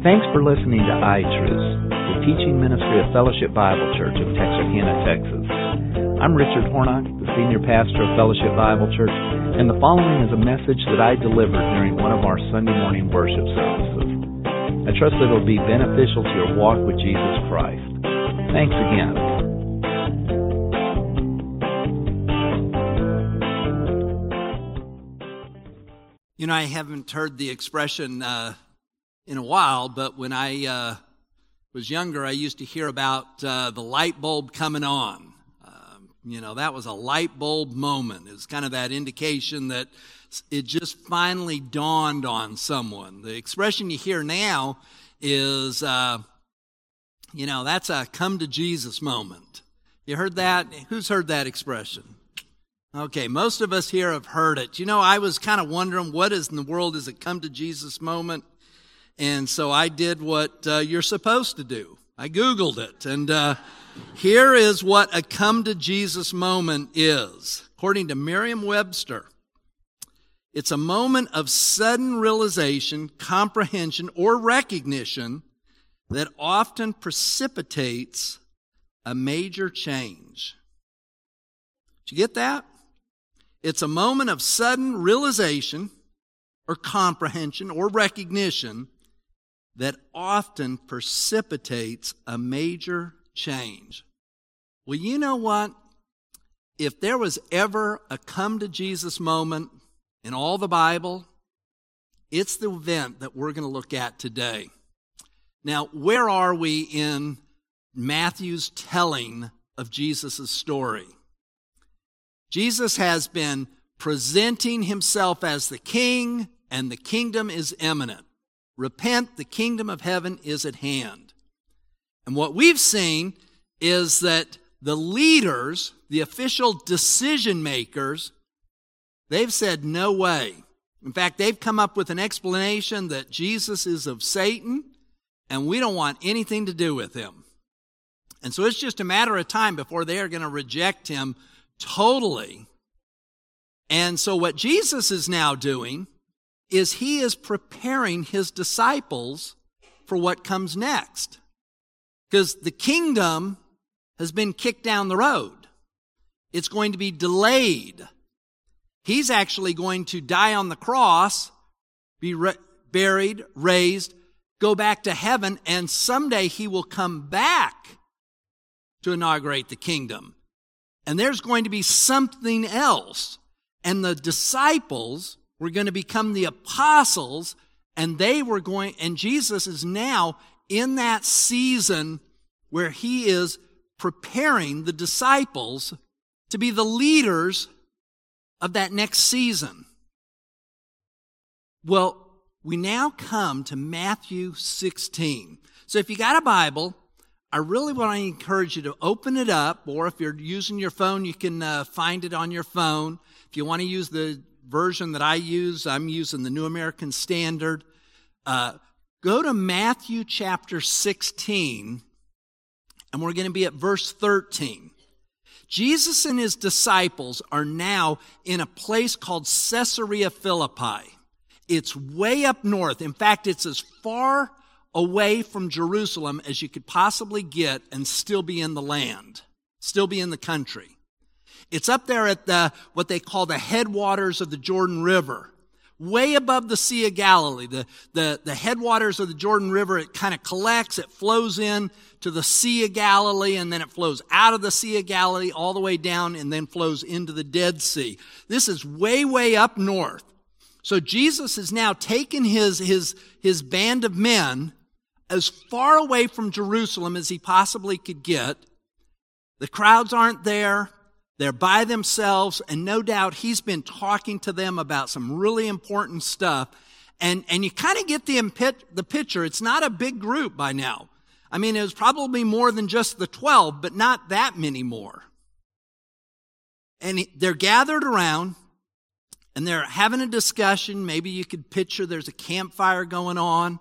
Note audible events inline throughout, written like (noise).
Thanks for listening to iTruths, the teaching ministry of Fellowship Bible Church of Texarkana, Texas. I'm Richard Hornock, the senior pastor of Fellowship Bible Church, and the following is a message that I delivered during one of our Sunday morning worship services. I trust that it will be beneficial to your walk with Jesus Christ. Thanks again. You know, I haven't heard the expression uh, in a while, but when I uh, was younger, I used to hear about uh, the light bulb coming on. Um, you know, that was a light bulb moment. It was kind of that indication that it just finally dawned on someone. The expression you hear now is, uh, you know, that's a come to Jesus moment. You heard that? Who's heard that expression? Okay, most of us here have heard it. You know, I was kind of wondering what is in the world is a come to Jesus moment? And so I did what uh, you're supposed to do. I Googled it. And uh, here is what a come to Jesus moment is. According to Merriam Webster, it's a moment of sudden realization, comprehension, or recognition that often precipitates a major change. Did you get that? It's a moment of sudden realization or comprehension or recognition that often precipitates a major change. Well, you know what? If there was ever a come to Jesus moment in all the Bible, it's the event that we're going to look at today. Now, where are we in Matthew's telling of Jesus' story? Jesus has been presenting himself as the king, and the kingdom is imminent. Repent, the kingdom of heaven is at hand. And what we've seen is that the leaders, the official decision makers, they've said no way. In fact, they've come up with an explanation that Jesus is of Satan and we don't want anything to do with him. And so it's just a matter of time before they are going to reject him totally. And so what Jesus is now doing is he is preparing his disciples for what comes next. Because the kingdom has been kicked down the road. It's going to be delayed. He's actually going to die on the cross, be re- buried, raised, go back to heaven, and someday he will come back to inaugurate the kingdom. And there's going to be something else. And the disciples were going to become the apostles and they were going, and Jesus is now in that season where he is preparing the disciples to be the leaders of that next season. Well, we now come to Matthew 16. So if you got a Bible, I really want to encourage you to open it up, or if you're using your phone, you can uh, find it on your phone. If you want to use the version that I use, I'm using the New American Standard. Uh, go to Matthew chapter 16, and we're going to be at verse 13. Jesus and his disciples are now in a place called Caesarea Philippi. It's way up north. In fact, it's as far away from Jerusalem as you could possibly get and still be in the land, still be in the country. It's up there at the, what they call the headwaters of the Jordan River. Way above the Sea of Galilee. The, the, the headwaters of the Jordan River, it kind of collects, it flows in to the Sea of Galilee, and then it flows out of the Sea of Galilee all the way down and then flows into the Dead Sea. This is way, way up north. So Jesus has now taken his, his, his band of men as far away from Jerusalem as he possibly could get. The crowds aren't there. They're by themselves, and no doubt he's been talking to them about some really important stuff. And, and you kind of get the, the picture. It's not a big group by now. I mean, it was probably more than just the 12, but not that many more. And they're gathered around and they're having a discussion. Maybe you could picture there's a campfire going on.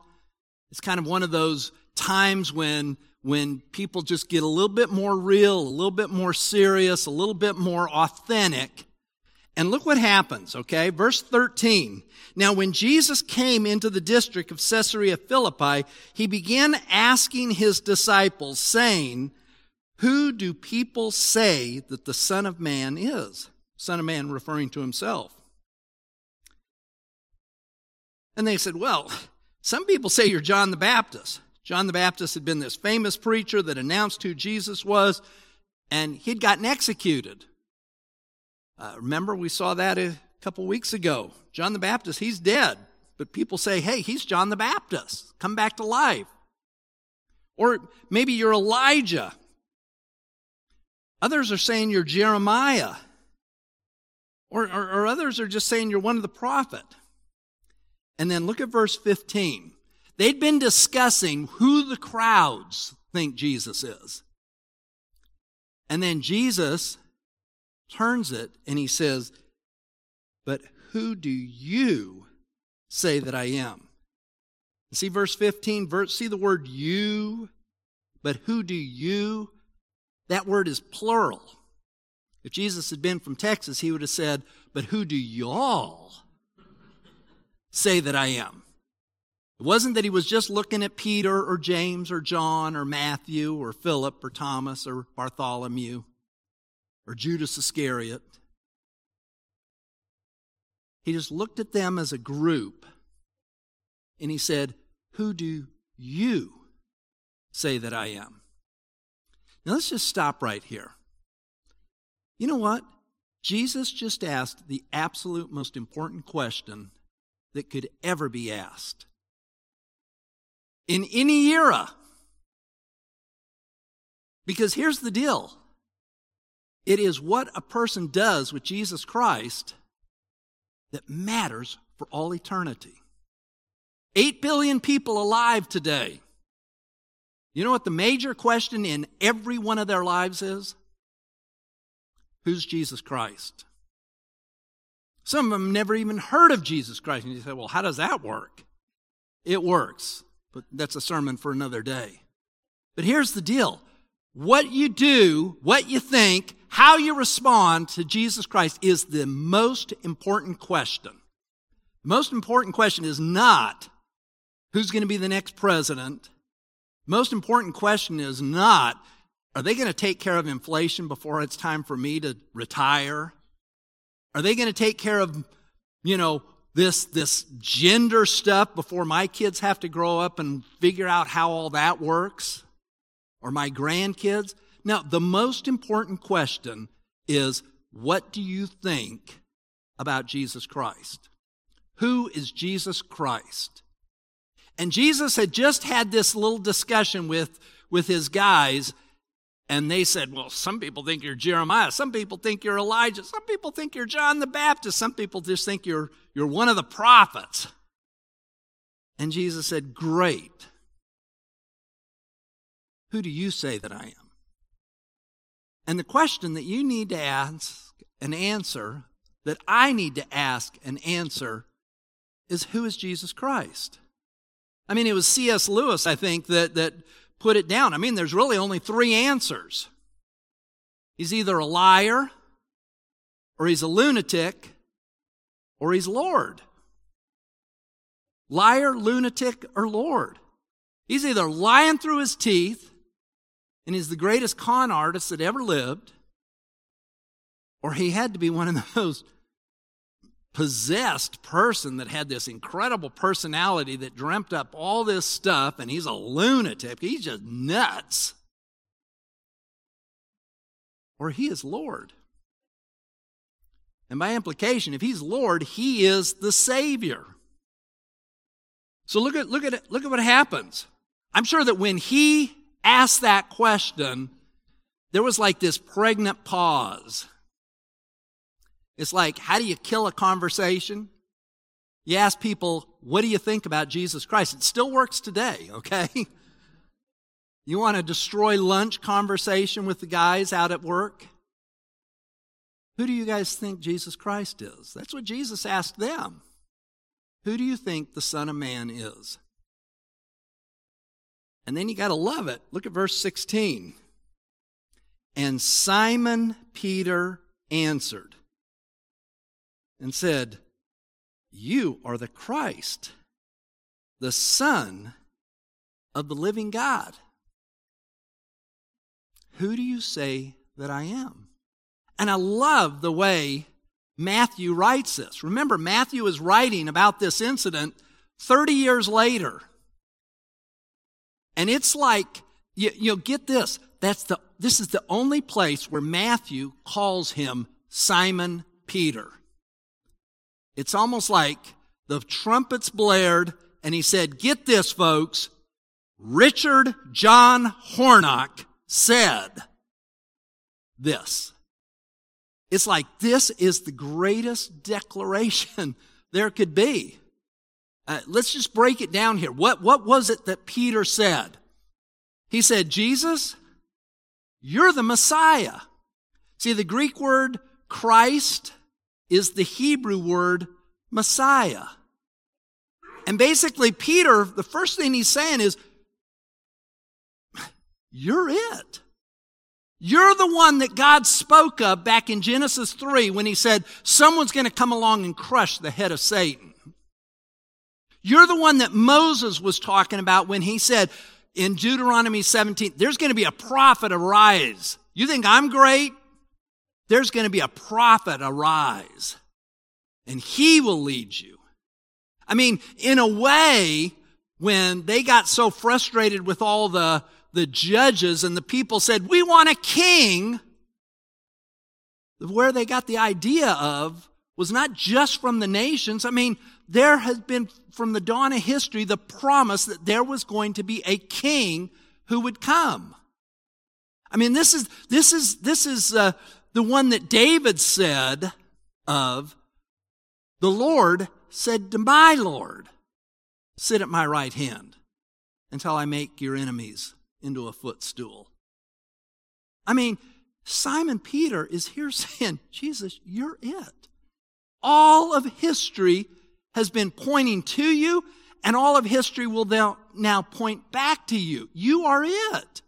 It's kind of one of those times when when people just get a little bit more real, a little bit more serious, a little bit more authentic. And look what happens, okay? Verse 13. Now, when Jesus came into the district of Caesarea Philippi, he began asking his disciples, saying, Who do people say that the Son of Man is? Son of Man referring to himself. And they said, Well, some people say you're John the Baptist. John the Baptist had been this famous preacher that announced who Jesus was, and he'd gotten executed. Uh, remember, we saw that a couple weeks ago. John the Baptist, he's dead. But people say, hey, he's John the Baptist. Come back to life. Or maybe you're Elijah. Others are saying you're Jeremiah. Or, or, or others are just saying you're one of the prophet. And then look at verse 15. They'd been discussing who the crowds think Jesus is. And then Jesus turns it and he says, But who do you say that I am? See verse 15, verse, see the word you, but who do you? That word is plural. If Jesus had been from Texas, he would have said, But who do y'all say that I am? It wasn't that he was just looking at Peter or James or John or Matthew or Philip or Thomas or Bartholomew or Judas Iscariot. He just looked at them as a group and he said, Who do you say that I am? Now let's just stop right here. You know what? Jesus just asked the absolute most important question that could ever be asked in any era. Because here's the deal it is what a person does with Jesus Christ that matters for all eternity. Eight billion people alive today. You know what the major question in every one of their lives is? Who's Jesus Christ? Some of them never even heard of Jesus Christ. And you say, well, how does that work? It works but that's a sermon for another day. But here's the deal what you do, what you think, how you respond to Jesus Christ is the most important question. The most important question is not who's going to be the next president. Most important question is not are they going to take care of inflation before it's time for me to retire? Are they going to take care of, you know, this, this gender stuff before my kids have to grow up and figure out how all that works, or my grandkids. Now, the most important question is what do you think about Jesus Christ? Who is Jesus Christ? And Jesus had just had this little discussion with, with his guys, and they said, Well, some people think you're Jeremiah. Some people think you're Elijah. Some people think you're John the Baptist. Some people just think you're, you're one of the prophets. And Jesus said, Great. Who do you say that I am? And the question that you need to ask and answer, that I need to ask and answer, is who is Jesus Christ? I mean, it was C.S. Lewis, I think, that, that put it down. I mean, there's really only three answers. He's either a liar, or he's a lunatic, or he's Lord. Liar, lunatic, or Lord. He's either lying through his teeth, and he's the greatest con artist that ever lived, or he had to be one of those possessed person that had this incredible personality that dreamt up all this stuff, and he's a lunatic. He's just nuts. Or he is Lord. And by implication, if he's Lord, he is the Savior. So look at, look at, look at what happens. I'm sure that when he asked that question, there was like this pregnant pause. It's like, how do you kill a conversation? You ask people, what do you think about Jesus Christ? It still works today, (laughs) okay? You want to destroy lunch conversation with the guys out at work? Who do you guys think Jesus Christ is? That's what Jesus asked them. Who do you think the Son of Man is? And then you got to love it. Look at verse 16. And Simon Peter answered. And said, You are the Christ, the Son of the living God. Who do you say that I am? And I love the way Matthew writes this. Remember, Matthew is writing about this incident 30 years later. And it's like, you, you'll get this. That's the, this is the only place where Matthew calls him Simon Peter. It's almost like the trumpets blared and he said, get this folks, Richard John Hornock said this. It's like this is the greatest declaration (laughs) there could be. Uh, let's just break it down here. What, what was it that Peter said? He said, Jesus, you're the Messiah. See, the Greek word Christ is the Hebrew word Messiah. And basically, Peter, the first thing he's saying is, You're it. You're the one that God spoke of back in Genesis 3 when he said, Someone's going to come along and crush the head of Satan. You're the one that Moses was talking about when he said in Deuteronomy 17, There's going to be a prophet arise. You think I'm great? There's going to be a prophet arise, and he will lead you. I mean, in a way, when they got so frustrated with all the, the judges and the people said, we want a king, where they got the idea of was not just from the nations. I mean, there has been from the dawn of history the promise that there was going to be a king who would come. I mean, this is, this is, this is, uh, the one that David said of, the Lord said to my Lord, Sit at my right hand until I make your enemies into a footstool. I mean, Simon Peter is here (laughs) saying, Jesus, you're it. All of history has been pointing to you, and all of history will now, point back to you. You are it.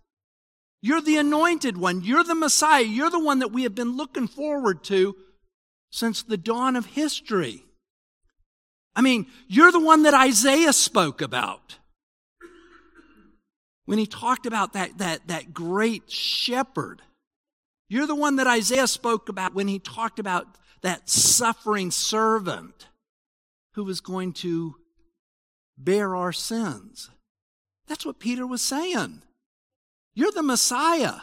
You're the anointed one. You're the Messiah. You're the one that we have been looking forward to since the dawn of history. I mean, you're the one that Isaiah spoke about. When he talked about that, that, that great shepherd. You're the one that Isaiah spoke about when he talked about that suffering servant who was going to bear our sins. That's what Peter was saying. You're the Messiah.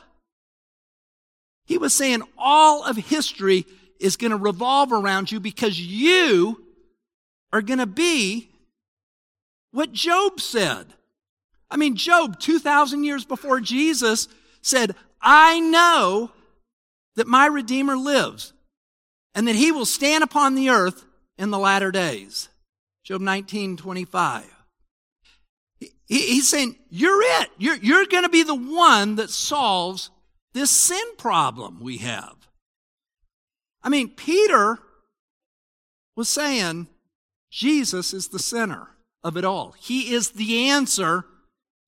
He was saying all of history is going to revolve around you because you are going to be what Job said. I mean, Job, 2,000 years before Jesus, said, I know that my Redeemer lives and that he will stand upon the earth in the latter days. Job 19, 25. He, he's saying, You're it. You're, you're going to be the one that solves this sin problem we have. I mean, Peter was saying, Jesus is the center of it all. He is the answer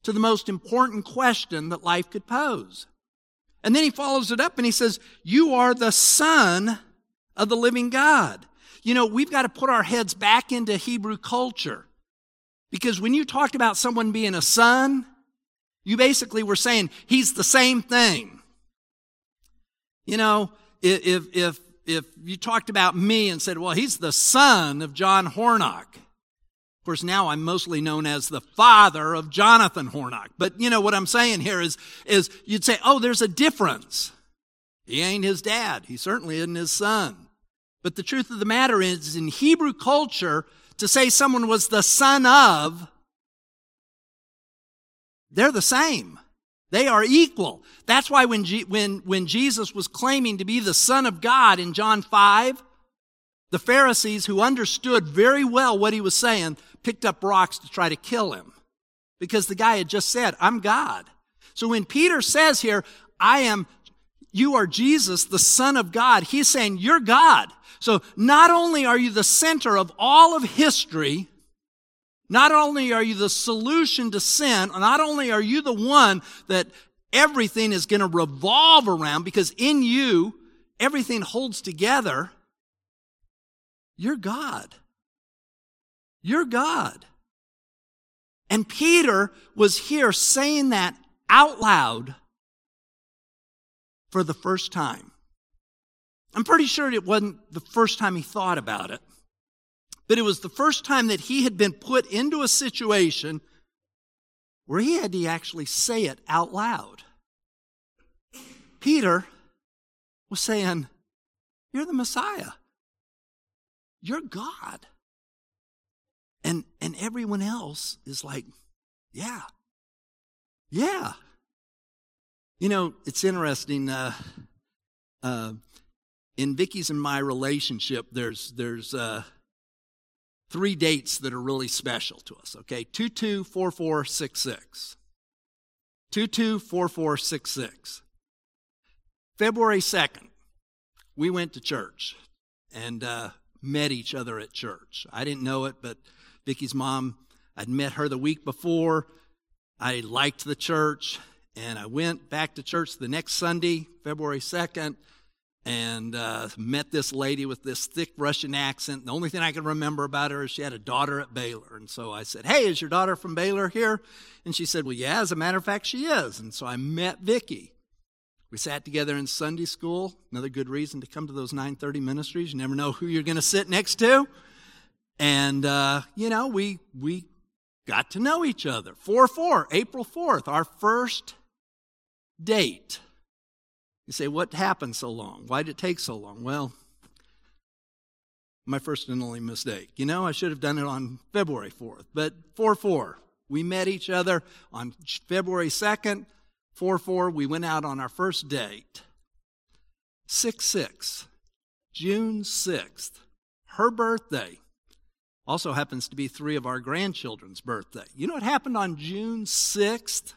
to the most important question that life could pose. And then he follows it up and he says, You are the Son of the living God. You know, we've got to put our heads back into Hebrew culture. Because when you talked about someone being a son, you basically were saying he's the same thing. You know, if, if, if you talked about me and said, well, he's the son of John Hornock. Of course, now I'm mostly known as the father of Jonathan Hornock. But you know what I'm saying here is, is you'd say, oh, there's a difference. He ain't his dad. He certainly isn't his son. But the truth of the matter is, in Hebrew culture, to say someone was the son of, they're the same. They are equal. That's why when, G- when, when Jesus was claiming to be the Son of God in John 5, the Pharisees, who understood very well what he was saying, picked up rocks to try to kill him. Because the guy had just said, I'm God. So when Peter says here, I am, you are Jesus, the Son of God, he's saying, You're God. So not only are you the center of all of history, not only are you the solution to sin, not only are you the one that everything is going to revolve around because in you, everything holds together. You're God. You're God. And Peter was here saying that out loud for the first time. I'm pretty sure it wasn't the first time he thought about it, but it was the first time that he had been put into a situation where he had to actually say it out loud. Peter was saying, You're the Messiah. You're God. And, and everyone else is like, Yeah. Yeah. You know, it's interesting. Uh, uh, in Vicky's and my relationship, there's there's uh, three dates that are really special to us. Okay, two two four four six six. Two two four four six six. February second, we went to church and uh, met each other at church. I didn't know it, but Vicky's mom, I'd met her the week before. I liked the church. And I went back to church the next Sunday, February 2nd, and uh, met this lady with this thick Russian accent. The only thing I can remember about her is she had a daughter at Baylor. And so I said, Hey, is your daughter from Baylor here? And she said, Well, yeah, as a matter of fact, she is. And so I met Vicky. We sat together in Sunday school. Another good reason to come to those 9:30 ministries. You never know who you're going to sit next to. And uh, you know, we we got to know each other. 4 4, April 4th, our first date. You say, what happened so long? Why did it take so long? Well, my first and only mistake. You know, I should have done it on February 4th, but 4 4. We met each other on February 2nd. 4 4, we went out on our first date. 6 6, June 6th, her birthday. Also happens to be three of our grandchildren's birthday. You know what happened on June 6th?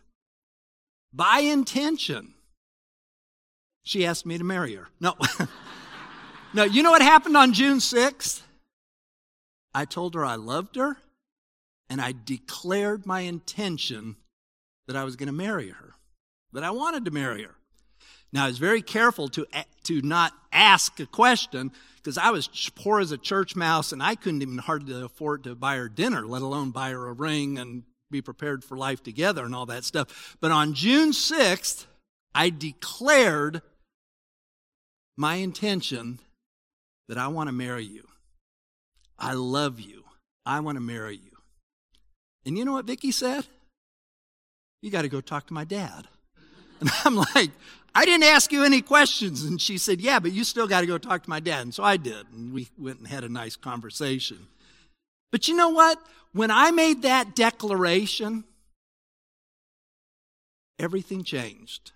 by intention, she asked me to marry her. No. (laughs) no, you know what happened on June 6th? I told her I loved her and I declared my intention that I was going to marry her, that I wanted to marry her. Now, I was very careful to, eh, to not ask a question because I was poor as a church mouse and I couldn't even hardly afford to buy her dinner, let alone buy her a ring and be prepared for life together and all that stuff. But on June 6th, I declared my intention that I want to marry you. I love you. I want to marry you. And you know what Vicky said? You got to go talk to my dad. (laughs) And I'm like, I didn't ask you any questions. And she said, Yeah, but you still got to go talk to my dad. And so I did. And we went and had a nice conversation. But you know what? When I made that declaration, everything changed.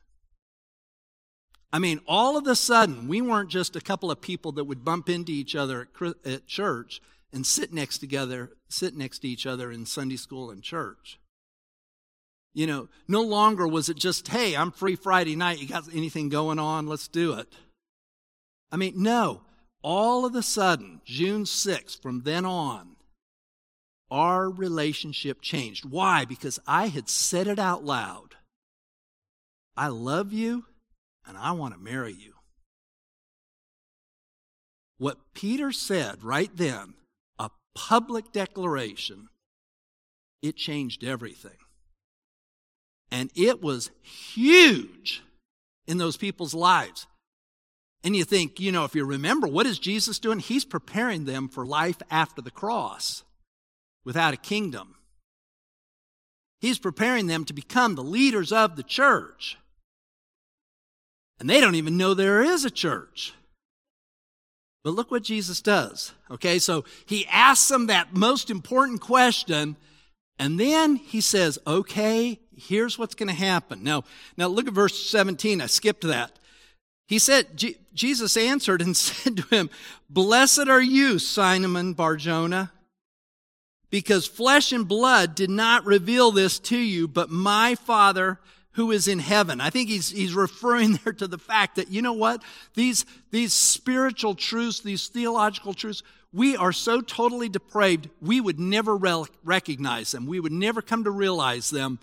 I mean, all of a sudden, we weren't just a couple of people that would bump into each other at, church and sit next together, sit next to each other in Sunday school and church. You know, no longer was it just, hey, I'm free Friday night. You got anything going on? Let's do it. I mean, no. All of a sudden, June 6th, from then on, our relationship changed. Why? Because I had said it out loud. I love you and I want to marry you. What Peter said right then, a public declaration, it changed everything. And it was huge in those people's lives. And you think, you know, if you remember, what is Jesus doing? He's preparing them for life after the cross without a kingdom. He's preparing them to become the leaders of the church. And they don't even know there is a church. But look what Jesus does. Okay, so he asks them that most important question, and then he says, okay, here's what's going to happen. Now, now look at verse 17. I skipped that. He said, G- Jesus answered and (laughs) said to him, Blessed are you, Simon Barjona because flesh and blood did not reveal this to you, but my Father who is in heaven. I think he's, he's referring (laughs) there to the fact that, you know what? These, these spiritual truths, these theological truths, we are so totally depraved, we would never re- recognize them. We would never come to realize them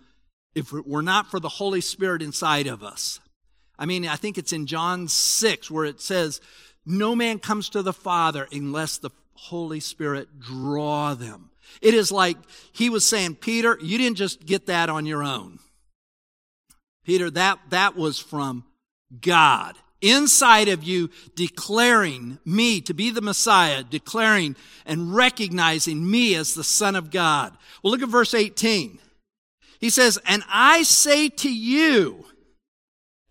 if it were not for the Holy Spirit inside of us. I mean, I think it's in John 6 where it says, no man comes to the Father unless the Holy Spirit draw them. It is like he was saying, Peter, you didn't just get that on your own. Peter, that, that was from God. Inside of you, declaring me to be the Messiah, declaring and recognizing me as the Son of God. Well, look at verse 18. He says, And I say to you,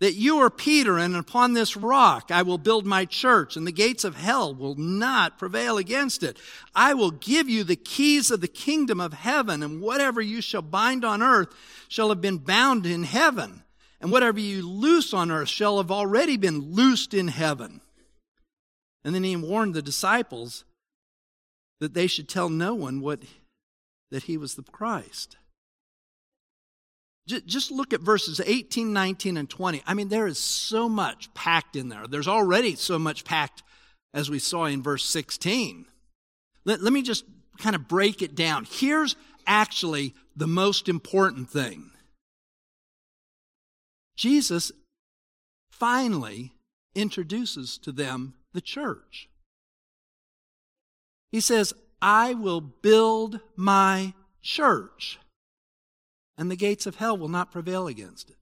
that you are Peter, and upon this rock I will build my church, and the gates of hell will not prevail against it. I will give you the keys of the kingdom of heaven, and whatever you shall bind on earth shall have been bound in heaven, and whatever you loose on earth shall have already been loosed in heaven. And then he warned the disciples that they should tell no one what that he was the Christ. Just look at verses 18, 19, and 20. I mean, there is so much packed in there. There's already so much packed as we saw in verse 16. Let, let me just kind of break it down. Here's actually the most important thing Jesus finally introduces to them the church. He says, I will build my church and the gates of hell will not prevail against it.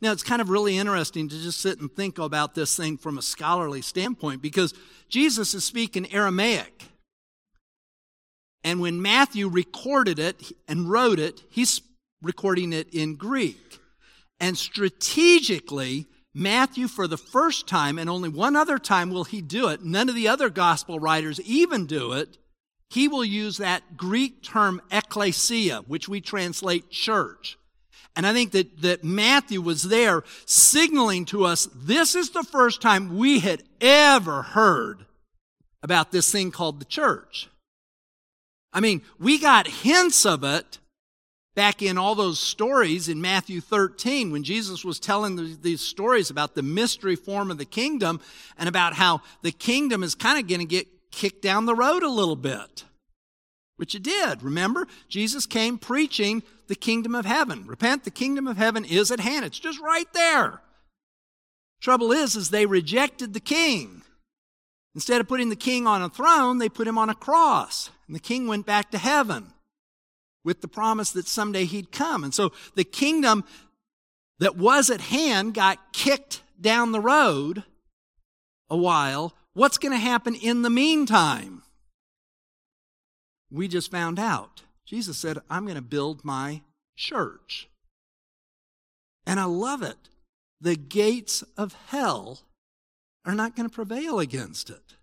Now, it's kind of really interesting to just sit and think about this thing from a scholarly standpoint because Jesus is speaking Aramaic. And when Matthew recorded it and wrote it, he's recording it in Greek. And strategically, Matthew, for the first time, and only one other time will he do it, none of the other gospel writers even do it, he will use that Greek term ecclesia, which we translate church. And I think that, that Matthew was there signaling to us this is the first time we had ever heard about this thing called the church. I mean, we got hints of it back in all those stories in Matthew 13 when Jesus was telling these stories about the mystery form of the kingdom and about how the kingdom is kind of going to get kicked down the road a little bit. Which it did. Remember, Jesus came preaching the kingdom of heaven. Repent, the kingdom of heaven is at hand. It's just right there. Trouble is, is they rejected the king. Instead of putting the king on a throne, they put him on a cross. And the king went back to heaven with the promise that someday he'd come. And so the kingdom that was at hand got kicked down the road a while What's going to happen in the meantime? We just found out. Jesus said, I'm going to build my church. And I love it. The gates of hell are not going to prevail against it.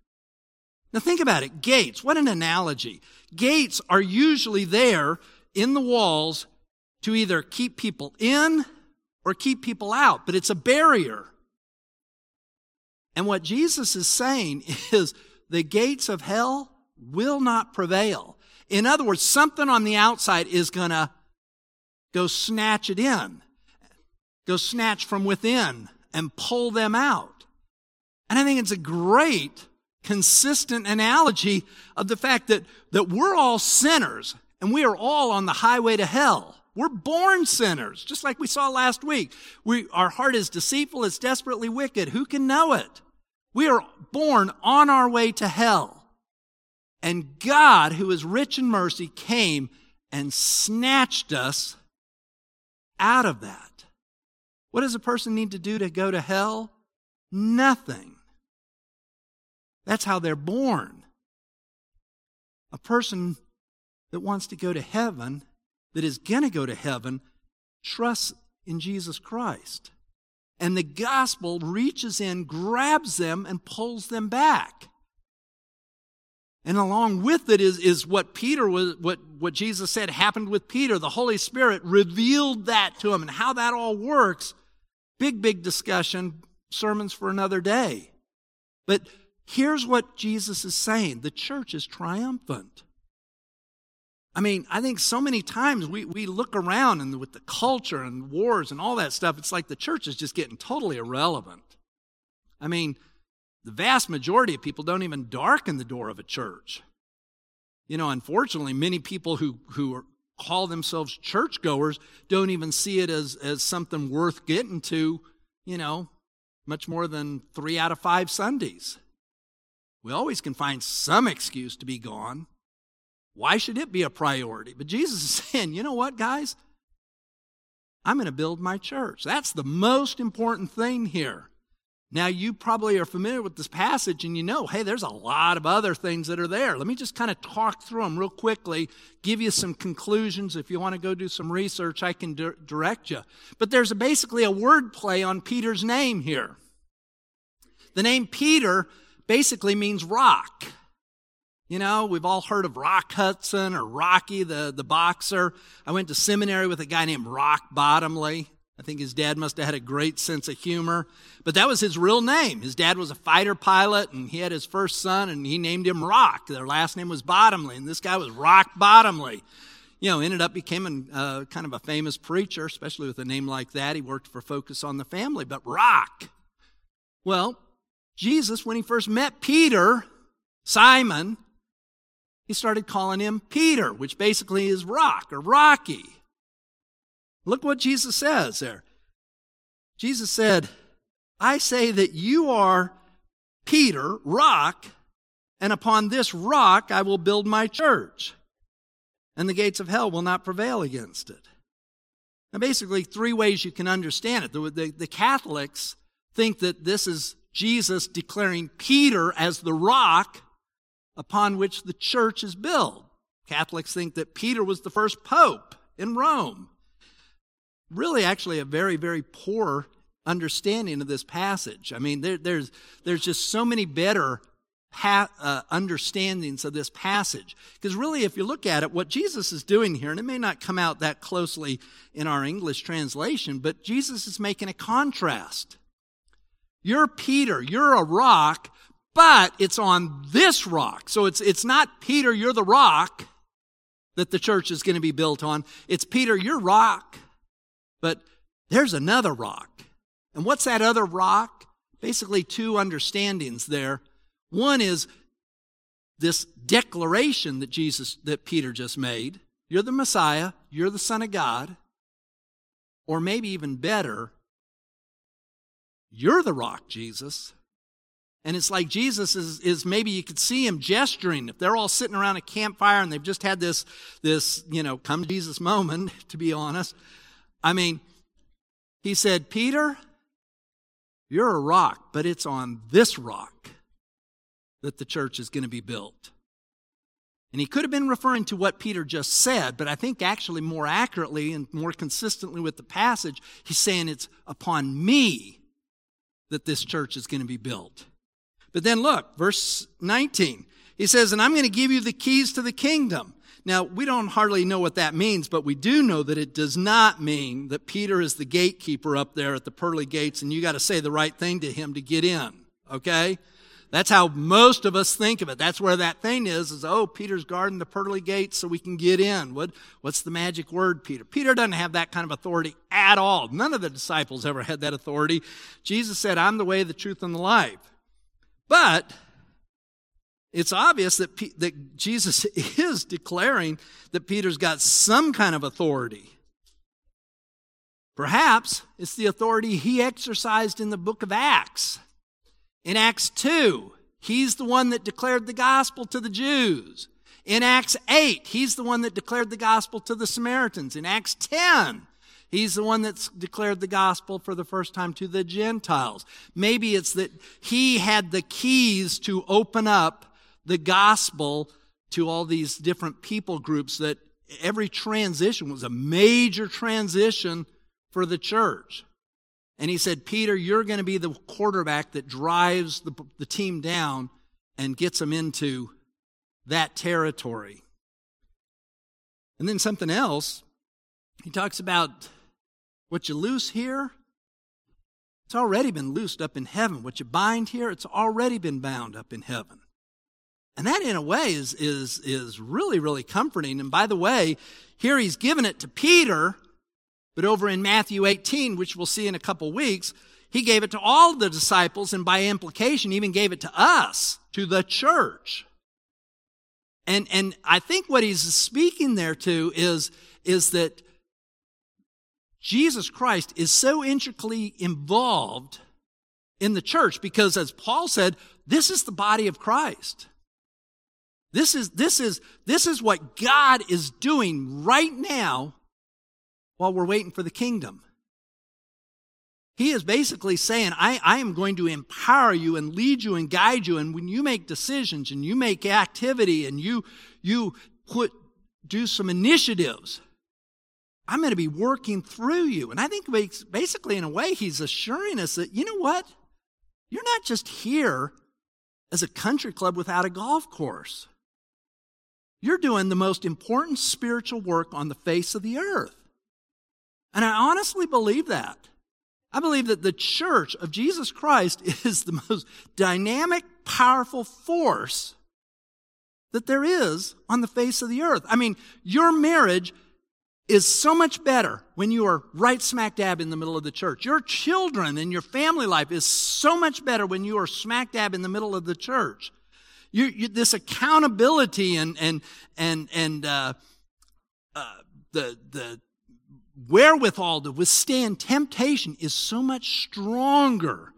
Now, think about it. Gates, what an analogy. Gates are usually there in the walls to either keep people in or keep people out, but it's a barrier. And what Jesus is saying (laughs) is the gates of hell will not prevail. In other words, something on the outside is going to go snatch it in, go snatch from within and pull them out. And I think it's a great, consistent analogy of the fact that, that we're all sinners and we are all on the highway to hell. We're born sinners, just like we saw last week. We, our heart is deceitful, it's desperately wicked. Who can know it? We are born on our way to hell. And God, who is rich in mercy, came and snatched us out of that. What does a person need to do to go to hell? Nothing. That's how they're born. A person that wants to go to heaven, that is going to go to heaven, trusts in Jesus Christ. And the gospel reaches in, grabs them, and pulls them back. And along with it is, is what Peter was, what, what Jesus said happened with Peter. The Holy Spirit revealed that to him and how that all works. Big, big discussion, sermons for another day. But here's what Jesus is saying the church is triumphant. I mean, I think so many times we, we look around and with the culture and wars and all that stuff, it's like the church is just getting totally irrelevant. I mean, the vast majority of people don't even darken the door of a church. You know, unfortunately, many people who, who are, call themselves churchgoers don't even see it as, as something worth getting to, you know, much more than three out of five Sundays. We always can find some excuse to be gone. Why should it be a priority? But Jesus is (laughs) saying, you know what, guys? I'm going to build my church. That's the most important thing here. Now, you probably are familiar with this passage and you know, hey, there's a lot of other things that are there. Let me just kind of talk through them real quickly, give you some conclusions. If you want to go do some research, I can di- direct you. But there's a, basically a word play on Peter's name here. The name Peter basically means rock. You know, we've all heard of Rock Hudson or Rocky, the, the boxer. I went to seminary with a guy named Rock Bottomley. I think his dad must have had a great sense of humor. But that was his real name. His dad was a fighter pilot, and he had his first son, and he named him Rock. Their last name was Bottomley, and this guy was Rock Bottomley. You know, ended up becoming uh, kind of a famous preacher, especially with a name like that. He worked for Focus on the Family, but Rock. Well, Jesus, when he first met Peter, Simon, he started calling him Peter, which basically is rock or rocky. Look what Jesus says there. Jesus said, I say that you are Peter, rock, and upon this rock I will build my church, and the gates of hell will not prevail against it. Now, basically, three ways you can understand it. The, the, the Catholics think that this is Jesus declaring Peter as the rock upon which the church is built. Catholics think that Peter was the first pope in Rome. Really, actually, a very, very poor understanding of this passage. I mean, there, there's, there's just so many better ha- uh, understandings of this passage. Because really, if you look at it, what Jesus is doing here, and it may not come out that closely in our English translation, but Jesus is making a contrast. You're Peter, you're a rock, but it's on this rock. So it's, it's not Peter, you're the rock that the church is going to be built on. It's Peter, you're rock, but there's another rock. And what's that other rock? Basically, two understandings there. One is this declaration that Jesus, that Peter just made. You're the Messiah. You're the Son of God. Or maybe even better, you're the rock, Jesus. And it's like Jesus is, is maybe you could see him gesturing. If they're all sitting around a campfire and they've just had this, this, you know, come Jesus moment, (laughs) to be honest. I mean, he said, Peter, you're a rock, but it's on this rock that the church is going to be built. And he could have been referring to what Peter just said, but I think actually more accurately and more consistently with the passage, he's saying it's upon me that this church is going to be built. But then look, verse 19. He says, And I'm going to give you the keys to the kingdom. Now, we don't hardly know what that means, but we do know that it does not mean that Peter is the gatekeeper up there at the pearly gates and you got to say the right thing to him to get in. Okay? That's how most of us think of it. That's where that thing is, is, oh, Peter's guarding the pearly gates so we can get in. What, what's the magic word, Peter? Peter doesn't have that kind of authority at all. None of the disciples ever had that authority. Jesus said, I'm the way, the truth, and the life. But it's obvious that, P- that Jesus (laughs) is declaring that Peter's got some kind of authority. Perhaps it's the authority he exercised in the book of Acts. In Acts 2, he's the one that declared the gospel to the Jews. In Acts 8, he's the one that declared the gospel to the Samaritans. In Acts 10, He's the one that's declared the gospel for the first time to the Gentiles. Maybe it's that he had the keys to open up the gospel to all these different people groups that every transition was a major transition for the church. And he said, Peter, you're going to be the quarterback that drives the, the team down and gets them into that territory. And then something else, he talks about what you loose here, it's already been loosed up in heaven. What you bind here, it's already been bound up in heaven. And that, in a way, is, is, is really, really comforting. And by the way, here he's given it to Peter, but over in Matthew 18, which we'll see in a couple weeks, he gave it to all the disciples and by implication even gave it to us, to the church. And, and I think what he's speaking there to is, is that Jesus Christ is so intricately involved in the church because as Paul said, this is the body of Christ. This is, this is, this is what God is doing right now while we're waiting for the kingdom. He is basically saying, I, I am going to empower you and lead you and guide you. And when you make decisions and you make activity and you, you put, do some initiatives, I'm going to be working through you. And I think basically, in a way, he's assuring us that, you know what? You're not just here as a country club without a golf course. You're doing the most important spiritual work on the face of the earth. And I honestly believe that. I believe that the church of Jesus Christ (laughs) is the most dynamic, powerful force that there is on the face of the earth. I mean, your marriage is so much better when you are right smack dab in the middle of the church. Your children and your family life is so much better when you are smack dab in the middle of the church. You, you, this accountability and and and and uh, uh, the the wherewithal to withstand temptation is so much stronger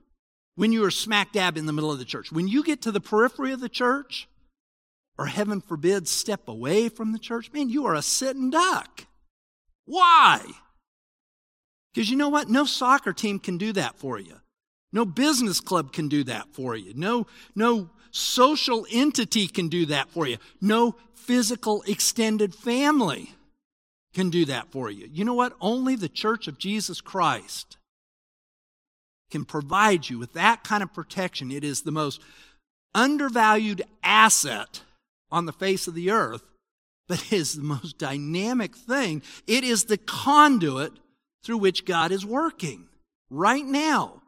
when you are smack dab in the middle of the church. When you get to the periphery of the church, or heaven forbid, step away from the church, man, you are a sitting duck. Why? Because you know what? No soccer team can do that for you. No business club can do that for you. No, no social entity can do that for you. No physical extended family can do that for you. You know what? Only the church of Jesus Christ can provide you with that kind of protection. It is the most undervalued asset on the face of the earth, but it is the most dynamic thing. It is the conduit through which God is working right now.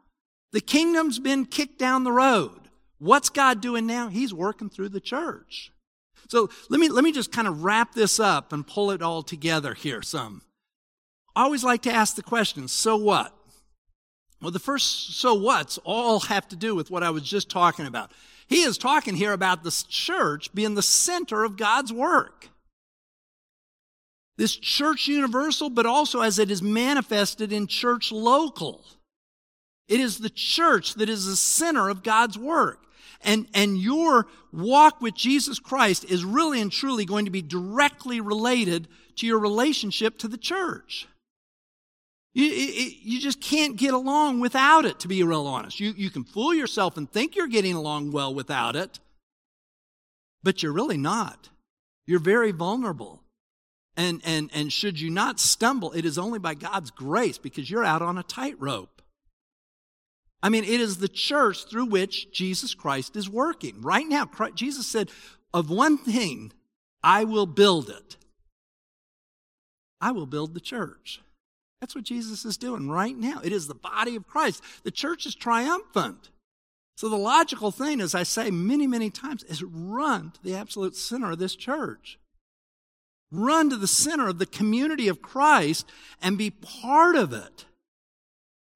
The kingdom's been kicked down the road. What's God doing now? He's working through the church. So let me, let me just kind of wrap this up and pull it all together here some. I always like to ask the question, so what? Well, the first so what's all have to do with what I was just talking about. He is talking here about the church being the center of God's work. This church universal, but also as it is manifested in church local. It is the church that is the center of God's work and, and your walk with Jesus Christ is really and truly going to be directly related to your relationship to the church. You, you just can't get along without it, to be real honest. You, you can fool yourself and think you're getting along well without it, but you're really not. You're very vulnerable. And, and, and should you not stumble, it is only by God's grace because you're out on a tightrope. I mean, it is the church through which Jesus Christ is working. Right now, Christ, Jesus said, Of one thing, I will build it. I will build the church. That's what Jesus is doing right now. It is the body of Christ. The church is triumphant. So the logical thing, as I say many, many times, is run to the absolute center of this church. Run to the center of the community of Christ and be part of it.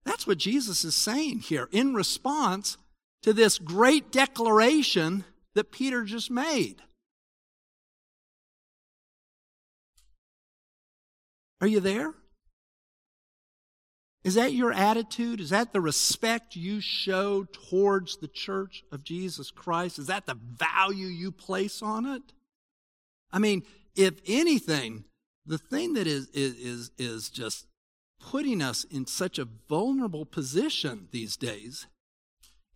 That's what Jesus is saying here in response to this great declaration that Peter just made. Are you there? Is that your attitude? Is that the respect you show towards the church of Jesus Christ? Is that the value you place on it? I mean, if anything, the thing that is, is, is just putting us in such a vulnerable position these days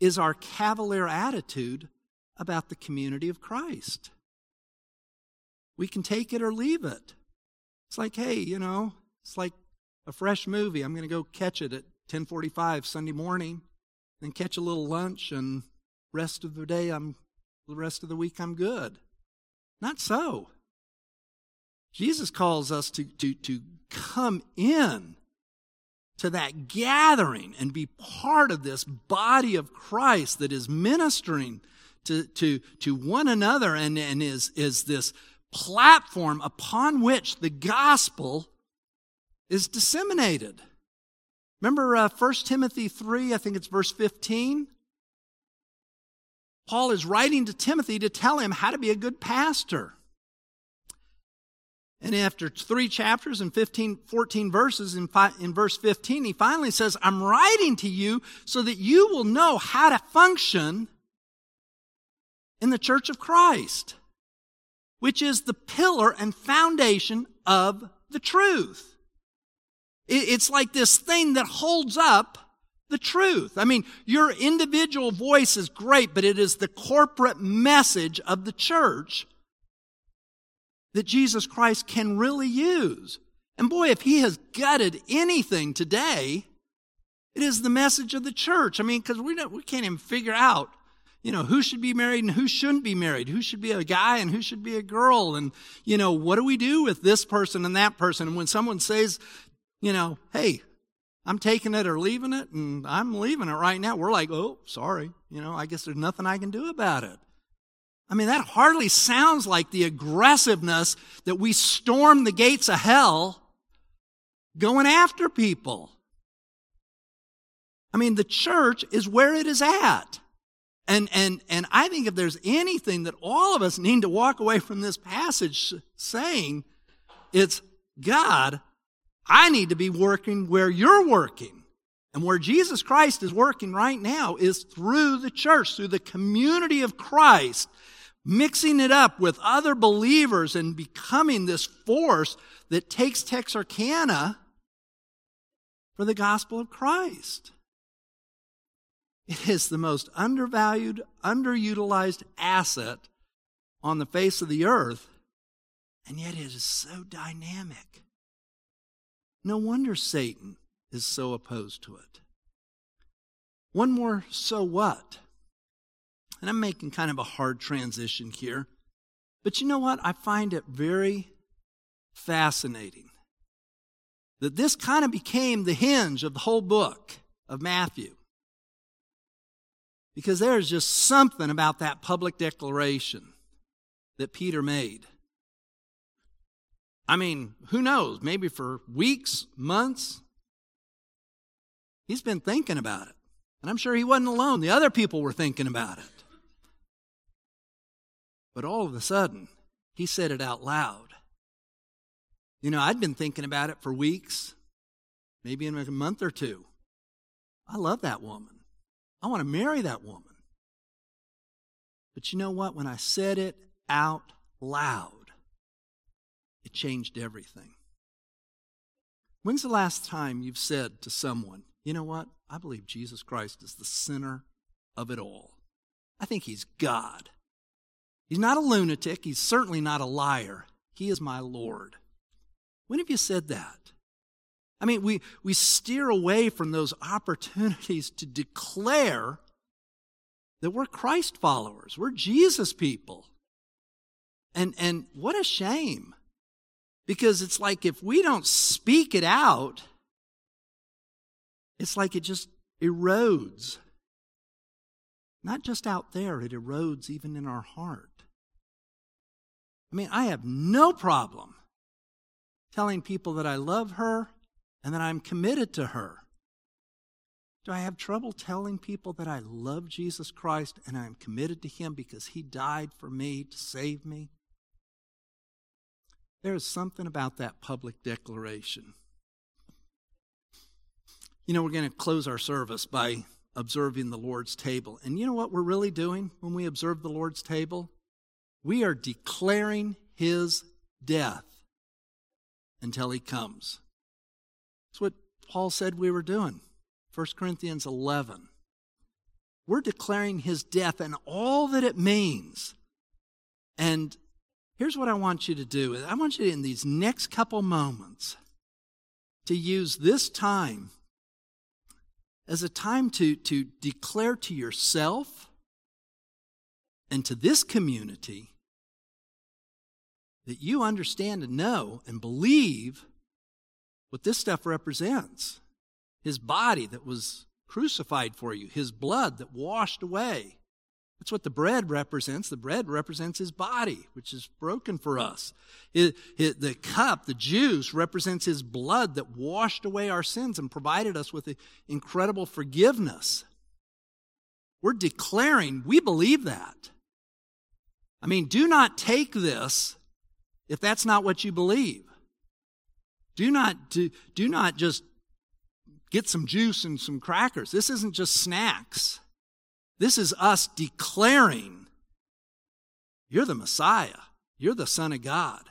is our cavalier attitude about the community of Christ. We can take it or leave it. It's like, hey, you know, it's like a fresh movie. I'm going to go catch it at 10:45 Sunday morning, then catch a little lunch and rest of the day I'm the rest of the week I'm good. Not so. Jesus calls us to, to, to come in to that gathering and be part of this body of Christ that is ministering to, to, to one another and, and is, is this platform upon which the gospel is disseminated. Remember uh, 1 Timothy 3, I think it's verse 15? Paul is writing to Timothy to tell him how to be a good pastor. And after three chapters and 15, 14 verses, in, fi- in verse 15, he finally says, I'm writing to you so that you will know how to function in the church of Christ, which is the pillar and foundation of the truth. It's like this thing that holds up the truth. I mean, your individual voice is great, but it is the corporate message of the church that Jesus Christ can really use. And boy, if he has gutted anything today, it is the message of the church. I mean, because we, we can't even figure out, you know, who should be married and who shouldn't be married, who should be a guy and who should be a girl, and, you know, what do we do with this person and that person? And when someone says, you know, hey, I'm taking it or leaving it, and I'm leaving it right now, we're like, oh, sorry. You know, I guess there's nothing I can do about it. I mean, that hardly sounds like the aggressiveness that we storm the gates of hell going after people. I mean, the church is where it is at. And, and, and I think if there's anything that all of us need to walk away from this passage saying, it's God, I need to be working where you're working. And where Jesus Christ is working right now is through the church, through the community of Christ mixing it up with other believers and becoming this force that takes Texarkana for the gospel of Christ. It is the most undervalued, underutilized asset on the face of the earth, and yet it is so dynamic. No wonder Satan is so opposed to it. One more so what? And I'm making kind of a hard transition here. But you know what? I find it very fascinating that this kind of became the hinge of the whole book of Matthew. Because there's just something about that public declaration that Peter made. I mean, who knows? Maybe for weeks, months. He's been thinking about it. And I'm sure he wasn't alone. The other people were thinking about it. But all of a sudden, he said it out loud. You know, I'd been thinking about it for weeks, maybe in a month or two. I love that woman. I want to marry that woman. But you know what? When I said it out loud, it changed everything. When's the last time you've said to someone, you know what? I believe Jesus Christ is the center of it all. I think he's God. He's not a lunatic. He's certainly not a liar. He is my Lord. When have you said that? I mean, we, we steer away from those opportunities to declare that we're Christ followers, we're Jesus people. And, and what a shame. Because it's like if we don't speak it out, it's like it just erodes. Not just out there, it erodes even in our heart. I mean, I have no problem telling people that I love her and that I'm committed to her. Do I have trouble telling people that I love Jesus Christ and I'm committed to Him because He died for me to save me? There is something about that public declaration. You know, we're going to close our service by observing the Lord's table. And you know what we're really doing when we observe the Lord's table? We are declaring his death until he comes. That's what Paul said we were doing. 1 Corinthians 11. We're declaring his death and all that it means. And here's what I want you to do I want you in these next couple moments to use this time as a time to, to declare to yourself and to this community that you understand and know and believe what this stuff represents his body that was crucified for you, his blood that washed away. That's what the bread represents. The bread represents his body, which is broken for us. It, it, the cup, the juice, represents his blood that washed away our sins and provided us with incredible forgiveness. We're declaring we believe that. I mean, do not take this if that's not what you believe. Do not, do, do not just get some juice and some crackers. This isn't just snacks. This is us declaring you're the Messiah. You're the Son of God.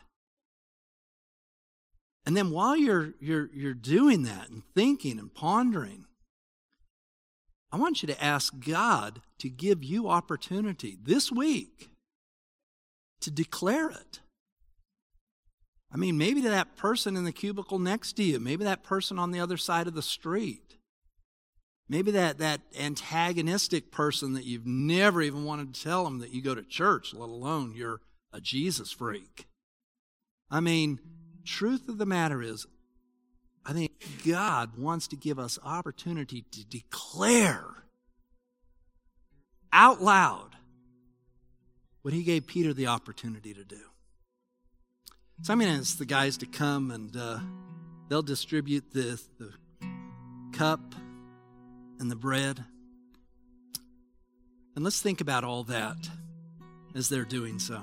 And then while you're, you're, you're doing that and thinking and pondering, I want you to ask God to give you opportunity this week to declare it. I mean, maybe to that person in the cubicle next to you, maybe that person on the other side of the street, maybe that, that antagonistic person that you've never even wanted to tell them that you go to church, let alone you're a Jesus freak. I mean, truth of the matter is, I think God wants to give us opportunity to declare out loud what he gave Peter the opportunity to do. So I'm going to ask the guys to come and uh, they'll distribute the, the cup and the bread. And let's think about all that as they're doing so.